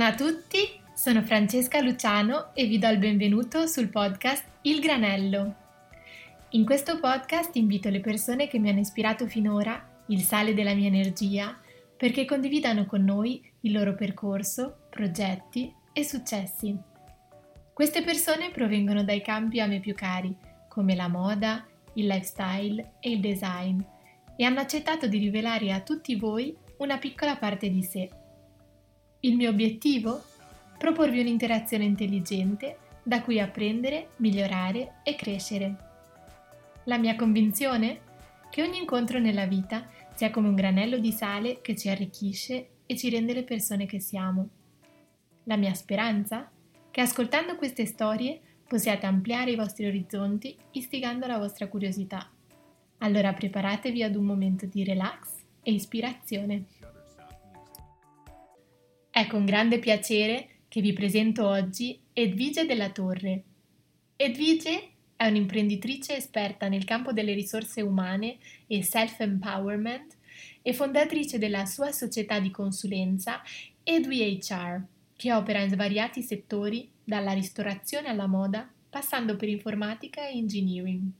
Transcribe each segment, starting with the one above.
Buongiorno a tutti, sono Francesca Luciano e vi do il benvenuto sul podcast Il Granello. In questo podcast invito le persone che mi hanno ispirato finora, il sale della mia energia, perché condividano con noi il loro percorso, progetti e successi. Queste persone provengono dai campi a me più cari, come la moda, il lifestyle e il design, e hanno accettato di rivelare a tutti voi una piccola parte di sé il mio obiettivo? Proporvi un'interazione intelligente da cui apprendere, migliorare e crescere. La mia convinzione? Che ogni incontro nella vita sia come un granello di sale che ci arricchisce e ci rende le persone che siamo. La mia speranza? Che ascoltando queste storie possiate ampliare i vostri orizzonti istigando la vostra curiosità. Allora preparatevi ad un momento di relax e ispirazione. È con grande piacere che vi presento oggi Edvige della Torre. Edvige è un'imprenditrice esperta nel campo delle risorse umane e self-empowerment e fondatrice della sua società di consulenza EdwiHR, che opera in svariati settori dalla ristorazione alla moda, passando per informatica e engineering.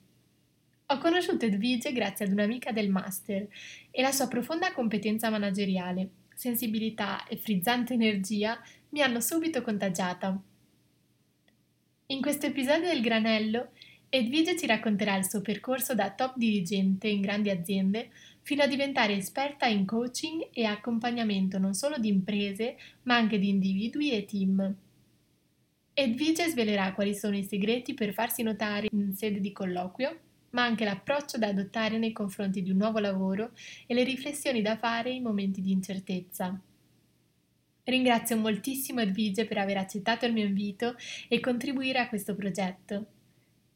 Ho conosciuto Edvige grazie ad un'amica del master e la sua profonda competenza manageriale sensibilità e frizzante energia mi hanno subito contagiata. In questo episodio del Granello, Edvige ci racconterà il suo percorso da top dirigente in grandi aziende fino a diventare esperta in coaching e accompagnamento non solo di imprese, ma anche di individui e team. Edvige svelerà quali sono i segreti per farsi notare in sede di colloquio ma anche l'approccio da adottare nei confronti di un nuovo lavoro e le riflessioni da fare in momenti di incertezza. Ringrazio moltissimo Edvige per aver accettato il mio invito e contribuire a questo progetto.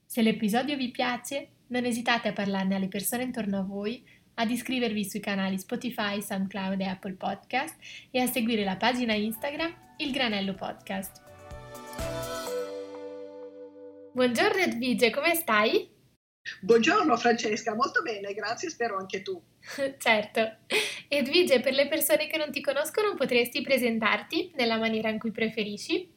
Se l'episodio vi piace, non esitate a parlarne alle persone intorno a voi, ad iscrivervi sui canali Spotify, SoundCloud e Apple Podcast e a seguire la pagina Instagram Il Granello Podcast. Buongiorno Edvige, come stai? Buongiorno Francesca, molto bene, grazie, spero anche tu. certo. Edvige, per le persone che non ti conoscono, potresti presentarti nella maniera in cui preferisci?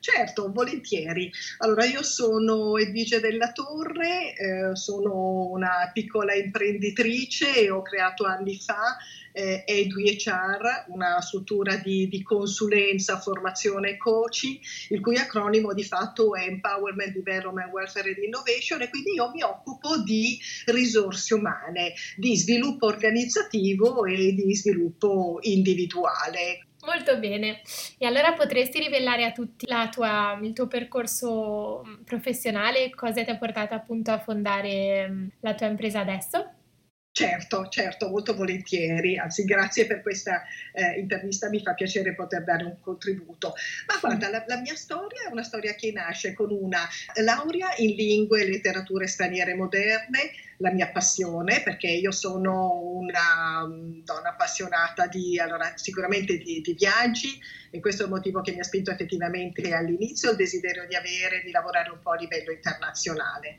Certo, volentieri. Allora, io sono Edvige della Torre, eh, sono una piccola imprenditrice e ho creato anni fa eh, EduHR, una struttura di, di, consulenza, formazione e coaching, il cui acronimo di fatto è Empowerment, Development, Welfare and Innovation e quindi io mi occupo di risorse umane, di sviluppo organizzativo e di sviluppo individuale. Molto bene, e allora potresti rivelare a tutti tua, il tuo percorso professionale, cosa ti ha portato appunto a fondare mm, la tua impresa adesso? Certo, certo, molto volentieri, anzi grazie per questa eh, intervista, mi fa piacere poter dare un contributo. Ma guarda, la, la, mia storia è una storia che nasce con una laurea in lingue e letterature straniere moderne, la mia passione, perché io sono una um, donna appassionata di, allora, sicuramente di, di viaggi e questo è il motivo che mi ha spinto effettivamente all'inizio, il desiderio di avere, di lavorare un po' a livello internazionale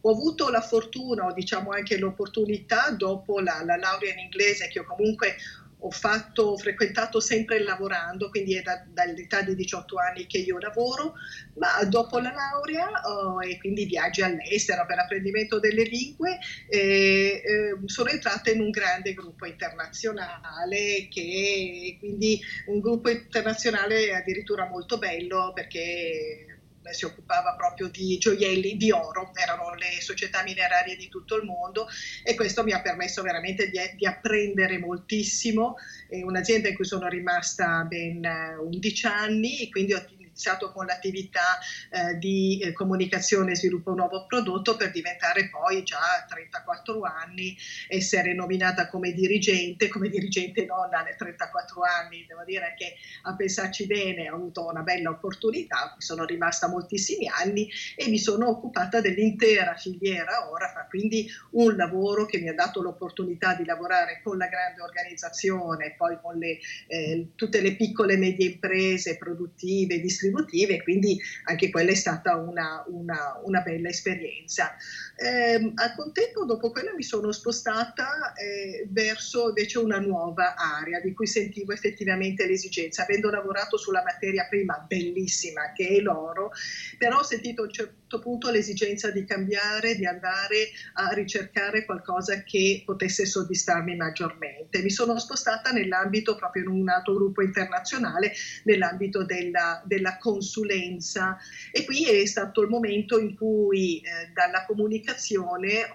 ho avuto la fortuna o diciamo anche l'opportunità dopo la, la laurea in inglese che io comunque ho, fatto, ho frequentato sempre lavorando, quindi è da, dall'età di 18 anni che io lavoro, ma dopo la laurea oh, e quindi viaggi all'estero per l'apprendimento delle lingue, eh, eh, sono entrata in un grande gruppo internazionale che quindi un gruppo internazionale addirittura molto bello perché si occupava proprio di gioielli di oro, erano le società minerarie di tutto il mondo e questo mi ha permesso veramente di, di apprendere moltissimo. È un'azienda in cui sono rimasta ben 11 eh, anni e quindi ho iniziato con l'attività eh, di eh, comunicazione e sviluppo nuovo prodotto per diventare poi già a 34 anni essere nominata come dirigente, come dirigente donna alle 34 anni, devo dire che a pensarci bene ho avuto una bella opportunità, sono rimasta moltissimi anni e mi sono occupata dell'intera filiera ora, quindi un lavoro che mi ha dato l'opportunità di lavorare con la grande organizzazione, poi con le, eh, tutte le piccole e medie imprese produttive, distributive, contributive e quindi anche quella è stata una, una, una bella esperienza. Eh, al contempo, dopo quella mi sono spostata eh, verso invece una nuova area di cui sentivo effettivamente l'esigenza, avendo lavorato sulla materia prima bellissima che è l'oro, però ho sentito a un certo punto l'esigenza di cambiare, di andare a ricercare qualcosa che potesse soddisfarmi maggiormente. Mi sono spostata nell'ambito, proprio in un altro gruppo internazionale, nell'ambito della, della consulenza e qui è stato il momento in cui eh, dalla comunicazione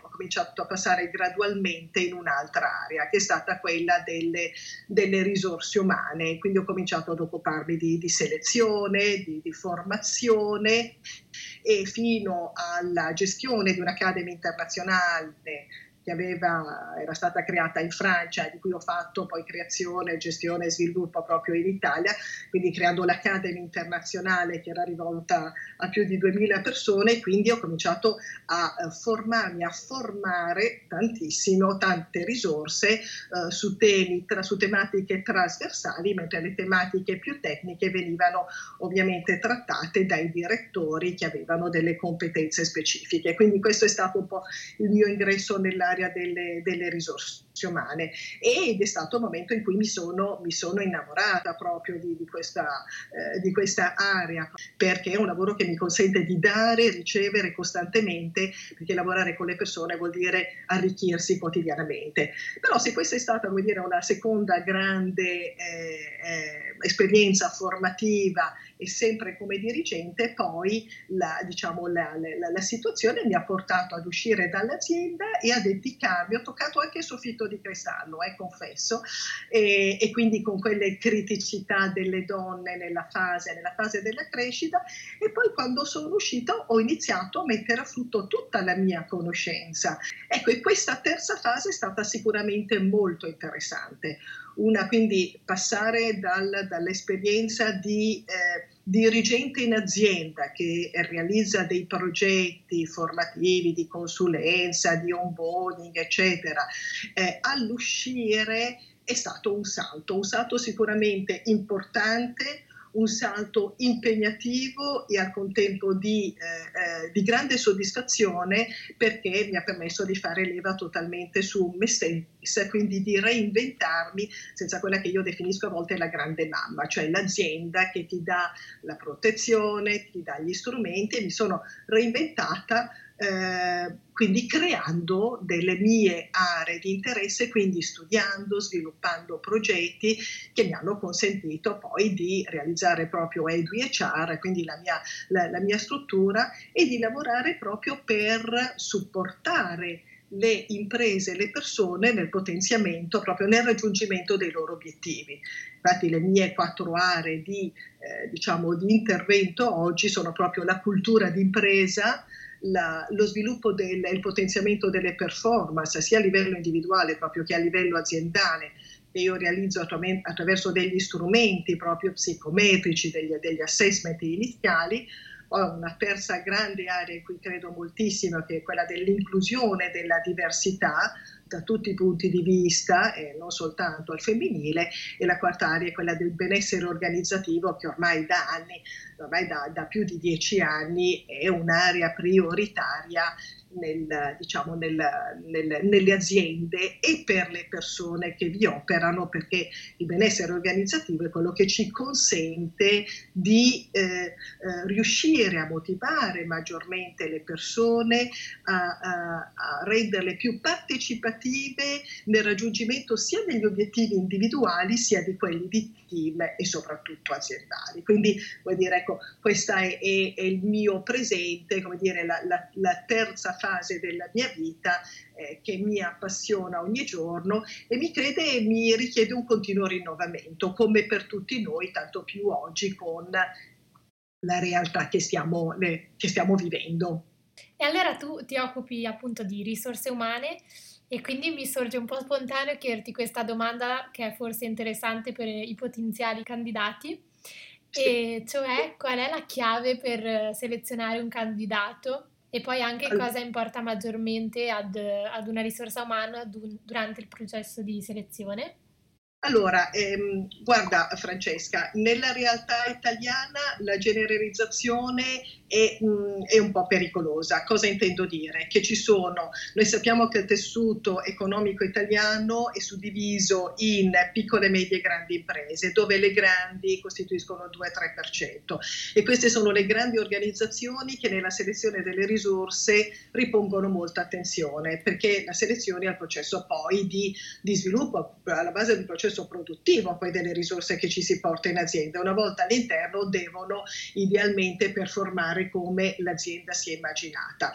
ho cominciato a passare gradualmente in un'altra area, che è stata quella delle, delle risorse umane. Quindi ho cominciato ad occuparmi di, di selezione, di, di formazione e fino alla gestione di un'Academy internazionale che aveva, era stata creata in Francia, di cui ho fatto poi creazione, gestione e sviluppo proprio in Italia, quindi creando l'Academy internazionale che era rivolta a più di 2000 persone, quindi ho cominciato a eh, formarmi, a formare tantissimo, tante risorse uh, su temi, tra, su tematiche trasversali, mentre le tematiche più tecniche venivano ovviamente trattate dai direttori che avevano delle competenze specifiche. Quindi questo è stato un po' il mio ingresso nella nell'area delle, delle risorse umane. Ed è stato il momento in cui mi sono, mi sono innamorata proprio di, di, questa, eh, di, questa, area perché è un lavoro che mi consente di dare e ricevere costantemente perché lavorare con le persone vuol dire arricchirsi quotidianamente. Però se questa è stata dire una seconda grande eh, eh, esperienza formativa e sempre come dirigente poi la, diciamo, la, la, la situazione mi ha portato ad uscire dall'azienda e a dedicarmi ho toccato anche il soffitto di cristallo, eh, confesso, e, e, quindi con quelle criticità delle donne nella fase, nella fase della crescita e poi quando sono uscita ho iniziato a mettere a frutto tutta la mia conoscenza. Ecco, e questa terza fase è stata sicuramente molto interessante. Una, quindi passare dal, dall'esperienza di eh, dirigente in azienda che realizza dei progetti formativi di consulenza, di onboarding, eccetera, eh, all'uscire è stato un salto, un salto sicuramente importante, un salto impegnativo e al contempo di, eh, eh, di, grande soddisfazione perché mi ha permesso di fare leva totalmente su me stessa, quindi di reinventarmi senza quella che io definisco a volte la grande mamma, cioè l'azienda che ti dà la protezione, ti dà gli strumenti e mi sono reinventata eh, quindi creando delle mie aree di interesse, quindi studiando, sviluppando progetti che mi hanno consentito poi di realizzare proprio EduHR, quindi la mia, la, la mia struttura, e di lavorare proprio per supportare le imprese, le persone nel potenziamento, proprio nel raggiungimento dei loro obiettivi. Infatti le mie quattro aree di, eh, diciamo, di intervento oggi sono proprio la cultura d'impresa, la, lo sviluppo del il potenziamento delle performance sia a livello individuale proprio che a livello aziendale. Che io realizzo attraverso degli strumenti proprio psicometrici, degli, degli assessment iniziali, ho una terza grande area in cui credo moltissimo, che è quella dell'inclusione della diversità da tutti i punti di vista, e non soltanto al femminile, e la quarta area è quella del benessere organizzativo, che ormai da anni, ormai da, da più di dieci anni, è un'area prioritaria nel, diciamo, nel, nel, nelle aziende e per le persone che vi operano, perché il benessere organizzativo è quello che ci consente di eh, eh, riuscire a motivare maggiormente le persone, a, a, a renderle più partecipative nel raggiungimento sia degli obiettivi individuali sia di quelli di team e soprattutto aziendali. Quindi vuol dire, ecco, questo è, è, è, il mio presente, come dire, la, la, la terza fase della mia vita eh, che mi appassiona ogni giorno e mi crede e mi richiede un continuo rinnovamento, come per tutti noi, tanto più oggi con la realtà che stiamo, le, che stiamo vivendo. E allora tu ti occupi appunto di risorse umane e quindi mi sorge un po' spontaneo chiederti questa domanda che è forse interessante per i potenziali candidati, e cioè qual è la chiave per selezionare un candidato e poi anche cosa importa maggiormente ad, ad una risorsa umana durante il processo di selezione? Allora, ehm, guarda Francesca, nella realtà italiana la generalizzazione è, mh, è, un po' pericolosa. Cosa intendo dire? Che ci sono, noi sappiamo che il tessuto economico italiano è suddiviso in piccole, medie e grandi imprese, dove le grandi costituiscono il 2-3% e queste sono le grandi organizzazioni che nella selezione delle risorse ripongono molta attenzione, perché la selezione è il processo poi di, di sviluppo, alla base del processo produttivo poi delle risorse che ci si porta in azienda. Una volta all'interno devono idealmente performare come l'azienda si è immaginata.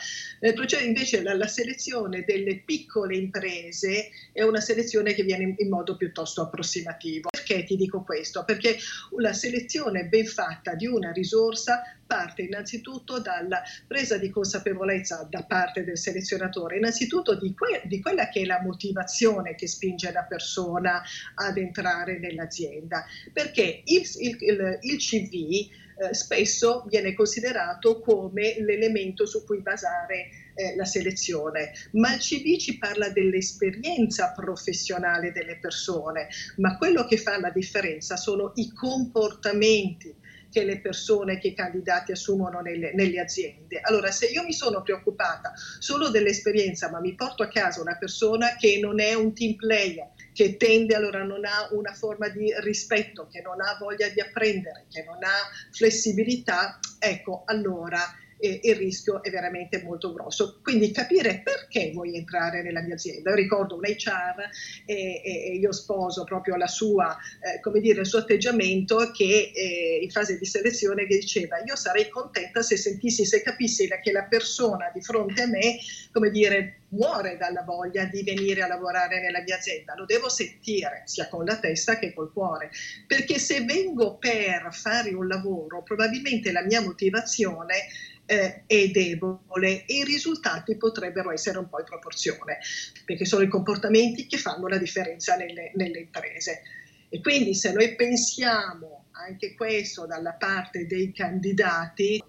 Processo invece la, la selezione delle piccole imprese è una selezione che viene in, in modo piuttosto approssimativo. Perché ti dico questo? Perché la selezione ben fatta di una risorsa parte innanzitutto dalla presa di consapevolezza da parte del selezionatore, innanzitutto di, que- di, quella che è la motivazione che spinge la persona ad entrare nell'azienda, perché il, il, il, il CV eh, spesso viene considerato come l'elemento su cui basare eh, la selezione, ma il CV ci parla dell'esperienza professionale delle persone, ma quello che fa la differenza sono i comportamenti che le persone, che i candidati assumono nelle, nelle, aziende. Allora, se io mi sono preoccupata solo dell'esperienza, ma mi porto a casa una persona che non è un team player, che tende allora non ha una forma di rispetto, che non ha voglia di apprendere, che non ha flessibilità, ecco, allora e il rischio è veramente molto grosso. Quindi capire perché vuoi entrare nella mia azienda. Io ricordo un HR e, e io sposo proprio la sua, eh, come dire, il suo atteggiamento che eh, in fase di selezione che diceva io sarei contenta se sentissi, se capissi che la persona di fronte a me, come dire, muore dalla voglia di venire a lavorare nella mia azienda, lo devo sentire sia con la testa che col cuore, perché se vengo per fare un lavoro, probabilmente la mia motivazione eh, è debole e i risultati potrebbero essere un po' in proporzione, perché sono i comportamenti che fanno la differenza nelle, nelle imprese. E quindi se noi pensiamo anche questo dalla parte dei candidati,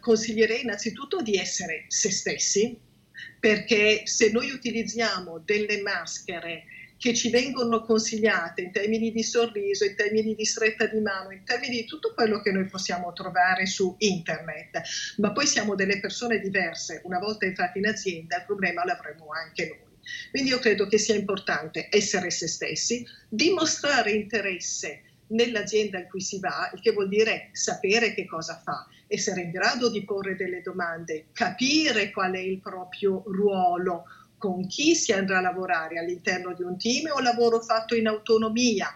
consiglierei innanzitutto di essere se stessi, perché se noi utilizziamo delle maschere che ci vengono consigliate in termini di sorriso, in termini di stretta di mano, in termini di tutto quello che noi possiamo trovare su internet, ma poi siamo delle persone diverse, una volta entrati in azienda il problema l'avremo anche noi. Quindi io credo che sia importante essere se stessi, dimostrare interesse nell'azienda in cui si va, il che vuol dire sapere che cosa fa, essere in grado di porre delle domande, capire qual è il proprio ruolo, con chi si andrà a lavorare all'interno di un team o lavoro fatto in autonomia?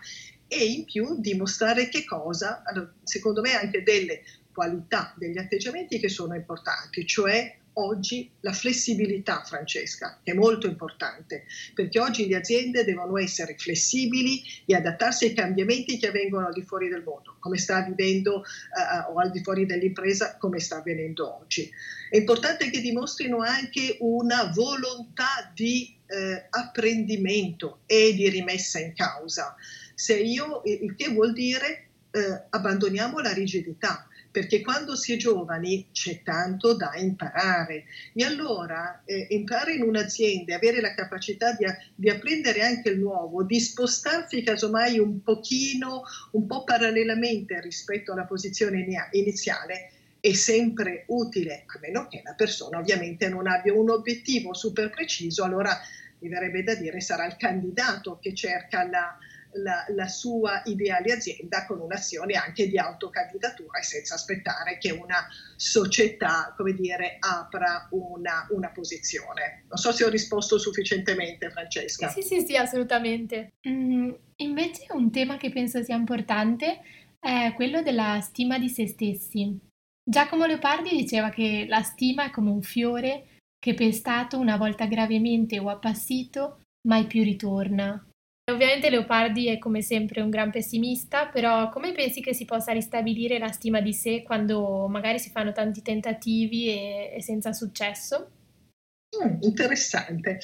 E in più dimostrare che cosa, secondo me anche delle qualità, degli atteggiamenti che sono importanti, cioè oggi la flessibilità, Francesca, è molto importante, perché oggi le aziende devono essere flessibili e adattarsi ai cambiamenti che avvengono al di fuori del mondo, come sta avvenendo uh, o al di fuori dell'impresa, come sta avvenendo oggi. È importante che dimostrino anche una volontà di uh, apprendimento e di rimessa in causa. Se io, il che vuol dire uh, abbandoniamo la rigidità perché quando si è giovani c'è tanto da imparare. E allora eh, entrare in un'azienda e avere la capacità di, di, apprendere anche il nuovo, di spostarsi casomai un pochino, un po' parallelamente rispetto alla posizione iniziale, è sempre utile, a meno che la persona ovviamente non abbia un obiettivo super preciso, allora mi verrebbe da dire sarà il candidato che cerca la, la, la, sua ideale azienda con un'azione anche di autocandidatura e senza aspettare che una società, come dire, apra una, una posizione. Non so se ho risposto sufficientemente, Francesca. Sì, sì, sì, assolutamente. Mm, invece un tema che penso sia importante è quello della stima di se stessi. Giacomo Leopardi diceva che la stima è come un fiore che pestato una volta gravemente o appassito mai più ritorna. Ovviamente Leopardi è come sempre un gran pessimista, però come pensi che si possa ristabilire la stima di sé quando magari si fanno tanti tentativi e, e senza successo? Mm, interessante.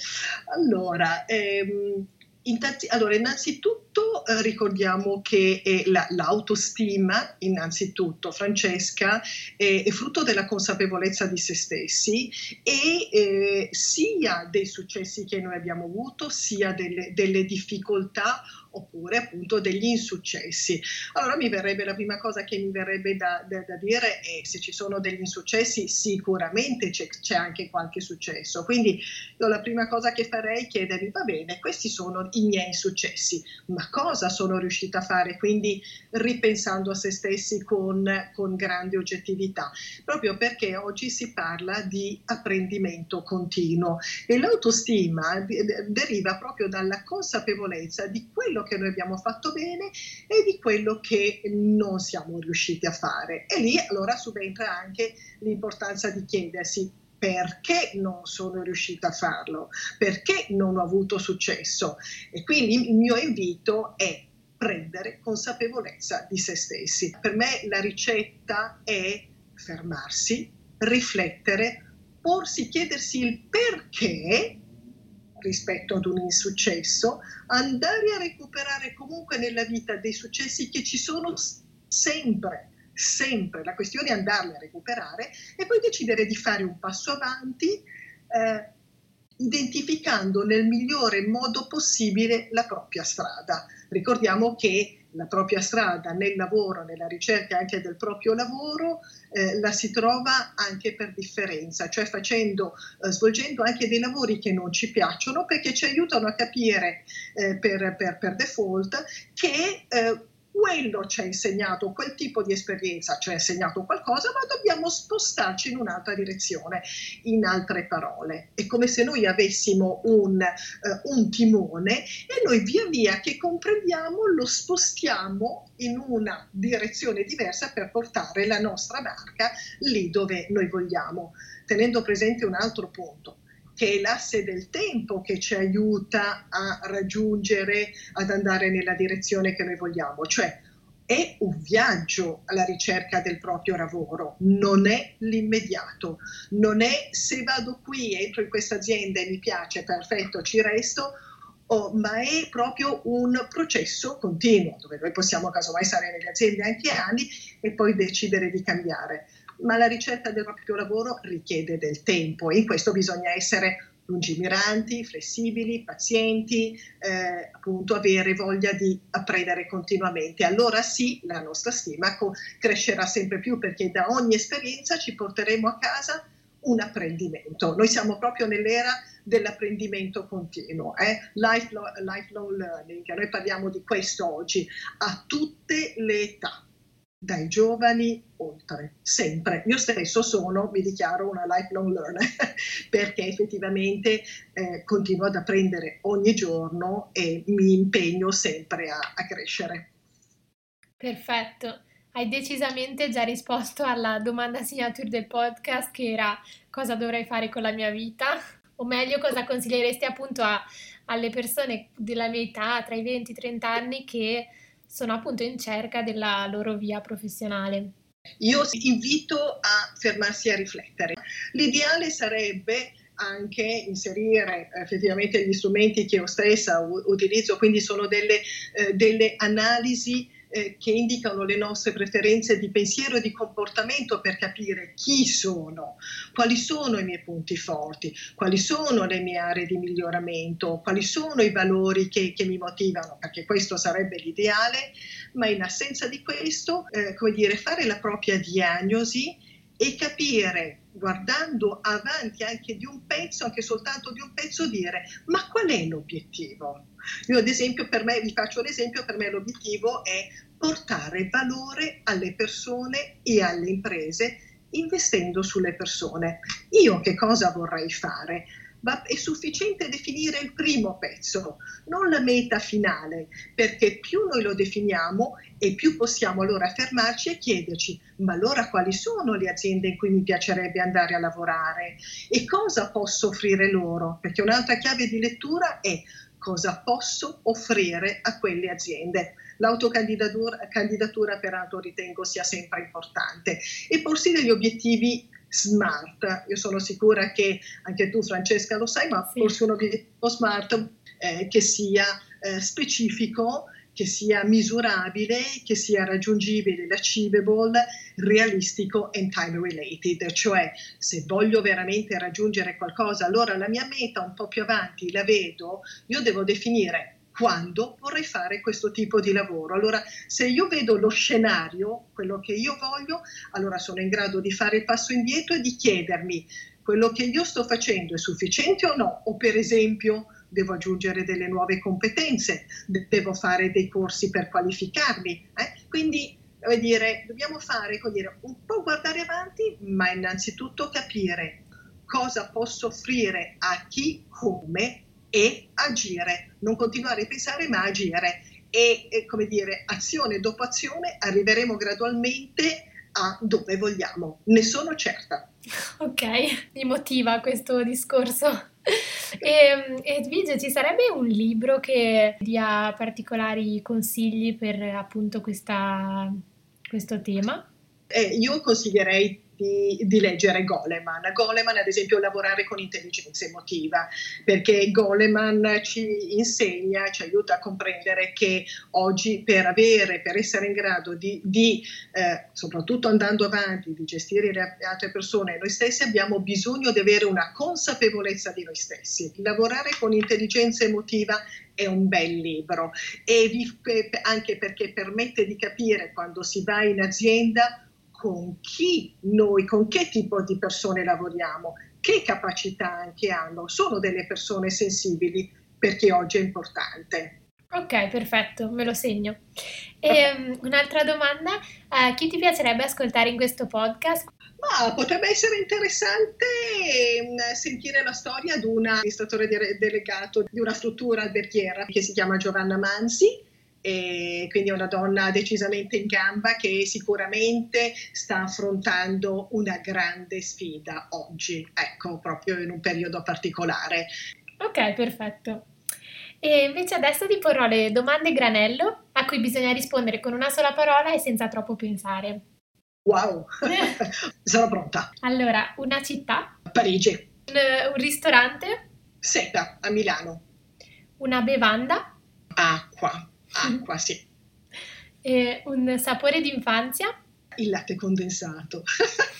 Allora, ehm, intanzi- allora, innanzitutto Innanzitutto eh, ricordiamo che eh, la, l'autostima, innanzitutto Francesca, è, è, frutto della consapevolezza di se stessi e eh, sia dei successi che noi abbiamo avuto, sia delle, delle difficoltà oppure appunto degli insuccessi. Allora mi verrebbe la prima cosa che mi verrebbe da, da, da dire è se ci sono degli insuccessi sicuramente c'è, c'è, anche qualche successo. Quindi la prima cosa che farei è chiedermi va bene, questi sono i miei successi, ma cosa sono riuscita a fare? Quindi ripensando a se stessi con, con grande oggettività, proprio perché oggi si parla di apprendimento continuo e l'autostima deriva proprio dalla consapevolezza di quello che noi abbiamo fatto bene e di quello che non siamo riusciti a fare. E lì allora subentra anche l'importanza di chiedersi perché non sono riuscita a farlo, perché non ho avuto successo. E quindi il mio invito è prendere consapevolezza di se stessi. Per me la ricetta è fermarsi, riflettere, porsi, chiedersi il perché rispetto ad un insuccesso, andare a recuperare comunque nella vita dei successi che ci sono sempre, sempre. La questione è andarli a recuperare e poi decidere di fare un passo avanti. Eh, identificando nel migliore modo possibile la propria strada. Ricordiamo che la propria strada nel lavoro, nella ricerca anche del proprio lavoro, eh, la si trova anche per differenza, cioè facendo, eh, svolgendo anche dei lavori che non ci piacciono perché ci aiutano a capire eh, per, per, per, default che eh, quello ci ha insegnato, quel tipo di esperienza ci ha insegnato qualcosa, ma dobbiamo spostarci in un'altra direzione. In altre parole, è come se noi avessimo un, uh, un timone e noi via via che comprendiamo lo spostiamo in una direzione diversa per portare la nostra barca lì dove noi vogliamo, tenendo presente un altro punto che è l'asse del tempo che ci aiuta a raggiungere, ad andare nella direzione che noi vogliamo, cioè è un viaggio alla ricerca del proprio lavoro, non è l'immediato, non è se vado qui, entro in questa azienda e mi piace, perfetto, ci resto, oh, ma è proprio un processo continuo, dove noi possiamo casomai stare nelle aziende anche anni e poi decidere di cambiare ma la ricerca del proprio lavoro richiede del tempo e in questo bisogna essere lungimiranti, flessibili, pazienti, eh, appunto avere voglia di apprendere continuamente. Allora sì, la nostra stima co- crescerà sempre più perché da ogni esperienza ci porteremo a casa un apprendimento. Noi siamo proprio nell'era dell'apprendimento continuo, eh? lifelong, lifelong learning, noi parliamo di questo oggi, a tutte le età dai giovani oltre, sempre. Io stesso sono, mi dichiaro una lifelong learner, perché effettivamente eh, continuo ad apprendere ogni giorno e mi impegno sempre a, a crescere. Perfetto. Hai decisamente già risposto alla domanda signature del podcast che era cosa dovrei fare con la mia vita, o meglio cosa consiglieresti appunto a, alle persone della mia età, tra i 20 e i 30 anni, che sono appunto in cerca della loro via professionale. Io invito a fermarsi a riflettere. L'ideale sarebbe anche inserire effettivamente gli strumenti che io stessa utilizzo, quindi sono delle, eh, delle analisi eh, che indicano le nostre preferenze di pensiero e di comportamento per capire chi sono, quali sono i miei punti forti, quali sono le mie aree di miglioramento, quali sono i valori che, che mi motivano, perché questo sarebbe l'ideale, ma in assenza di questo, eh, come dire, fare la propria diagnosi e capire, guardando avanti anche di un pezzo, anche soltanto di un pezzo, dire ma qual è l'obiettivo? Io ad esempio, per me, vi faccio l'esempio, per me l'obiettivo è portare valore alle persone e alle imprese investendo sulle persone. Io che cosa vorrei fare? Ma è sufficiente definire il primo pezzo, non la meta finale, perché più noi lo definiamo e più possiamo allora fermarci e chiederci, ma allora quali sono le aziende in cui mi piacerebbe andare a lavorare e cosa posso offrire loro? Perché un'altra chiave di lettura è cosa posso offrire a quelle aziende. L'autocandidatura peraltro ritengo sia sempre importante e porsi degli obiettivi smart. Io sono sicura che anche tu Francesca lo sai, ma sì. forse un obiettivo smart eh, che sia eh, specifico che sia misurabile, che sia raggiungibile, achievable, realistico e time related, cioè se voglio veramente raggiungere qualcosa, allora la mia meta un po' più avanti la vedo, io devo definire quando vorrei fare questo tipo di lavoro. Allora, se io vedo lo scenario, quello che io voglio, allora sono in grado di fare il passo indietro e di chiedermi quello che io sto facendo è sufficiente o no? O per esempio devo aggiungere delle nuove competenze, devo fare dei corsi per qualificarmi. Eh? Quindi dire, dobbiamo fare dire, un po' guardare avanti, ma innanzitutto capire cosa posso offrire a chi, come e agire, non continuare a pensare ma agire e, e come dire, azione dopo azione arriveremo gradualmente a dove vogliamo, ne sono certa. Ok, mi motiva questo discorso. E, Edvige, ci sarebbe un libro che dia particolari consigli per appunto questa, questo tema? Eh, io consiglierei di, di, leggere Goleman. Goleman, ad esempio, lavorare con intelligenza emotiva, perché Goleman ci insegna, ci aiuta a comprendere che oggi per avere, per essere in grado di, di eh, soprattutto andando avanti, di gestire le altre persone e noi stessi, abbiamo bisogno di avere una consapevolezza di noi stessi. Lavorare con intelligenza emotiva è un bel libro e anche perché permette di capire quando si va in azienda con chi noi, con che tipo di persone lavoriamo, che capacità anche hanno. Sono delle persone sensibili perché oggi è importante. Ok, perfetto, me lo segno. E um, un'altra domanda, uh, chi ti piacerebbe ascoltare in questo podcast? Ma potrebbe essere interessante ehm, sentire la storia di un amministratore delegato di una struttura alberghiera che si chiama Giovanna Mansi, e quindi è una donna decisamente in gamba che sicuramente sta affrontando una grande sfida oggi, ecco, proprio in un periodo particolare. Ok, perfetto. E invece adesso ti porrò le domande granello a cui bisogna rispondere con una sola parola e senza troppo pensare. Wow, sono pronta. Allora, una città? Parigi. Un, un ristorante? Seta, a Milano. Una bevanda? Acqua. Acqua, sì. E un sapore d'infanzia? Il latte condensato.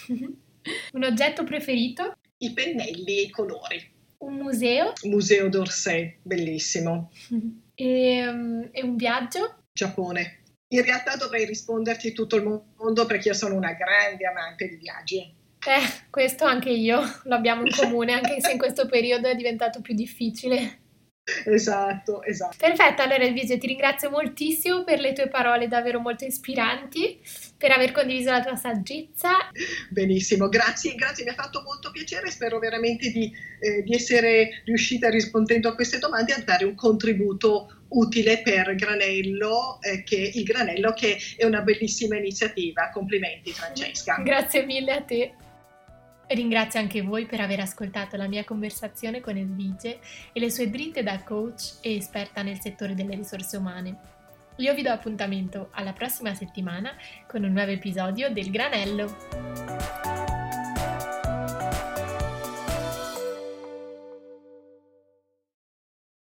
un oggetto preferito? I pennelli e i colori. Un museo? Museo d'Orsay, bellissimo. E, um, e un viaggio? Giappone. In realtà dovrei risponderti tutto il mondo perché io sono una grande amante di viaggi. Eh, questo anche io lo abbiamo in comune, anche se in questo periodo è diventato più difficile. Esatto, esatto. Perfetto, allora Elvise ti ringrazio moltissimo per le tue parole davvero molto ispiranti, per aver condiviso la tua saggezza. Benissimo, grazie, grazie, mi ha fatto molto piacere, spero veramente di, eh, di essere riuscita rispondendo a queste domande a dare un contributo utile per Granello, eh, che, il Granello che è una bellissima iniziativa. Complimenti Francesca. Grazie mille a te. Ringrazio anche voi per aver ascoltato la mia conversazione con Edvige e le sue dritte da coach e esperta nel settore delle risorse umane. Io vi do appuntamento alla prossima settimana con un nuovo episodio del Granello.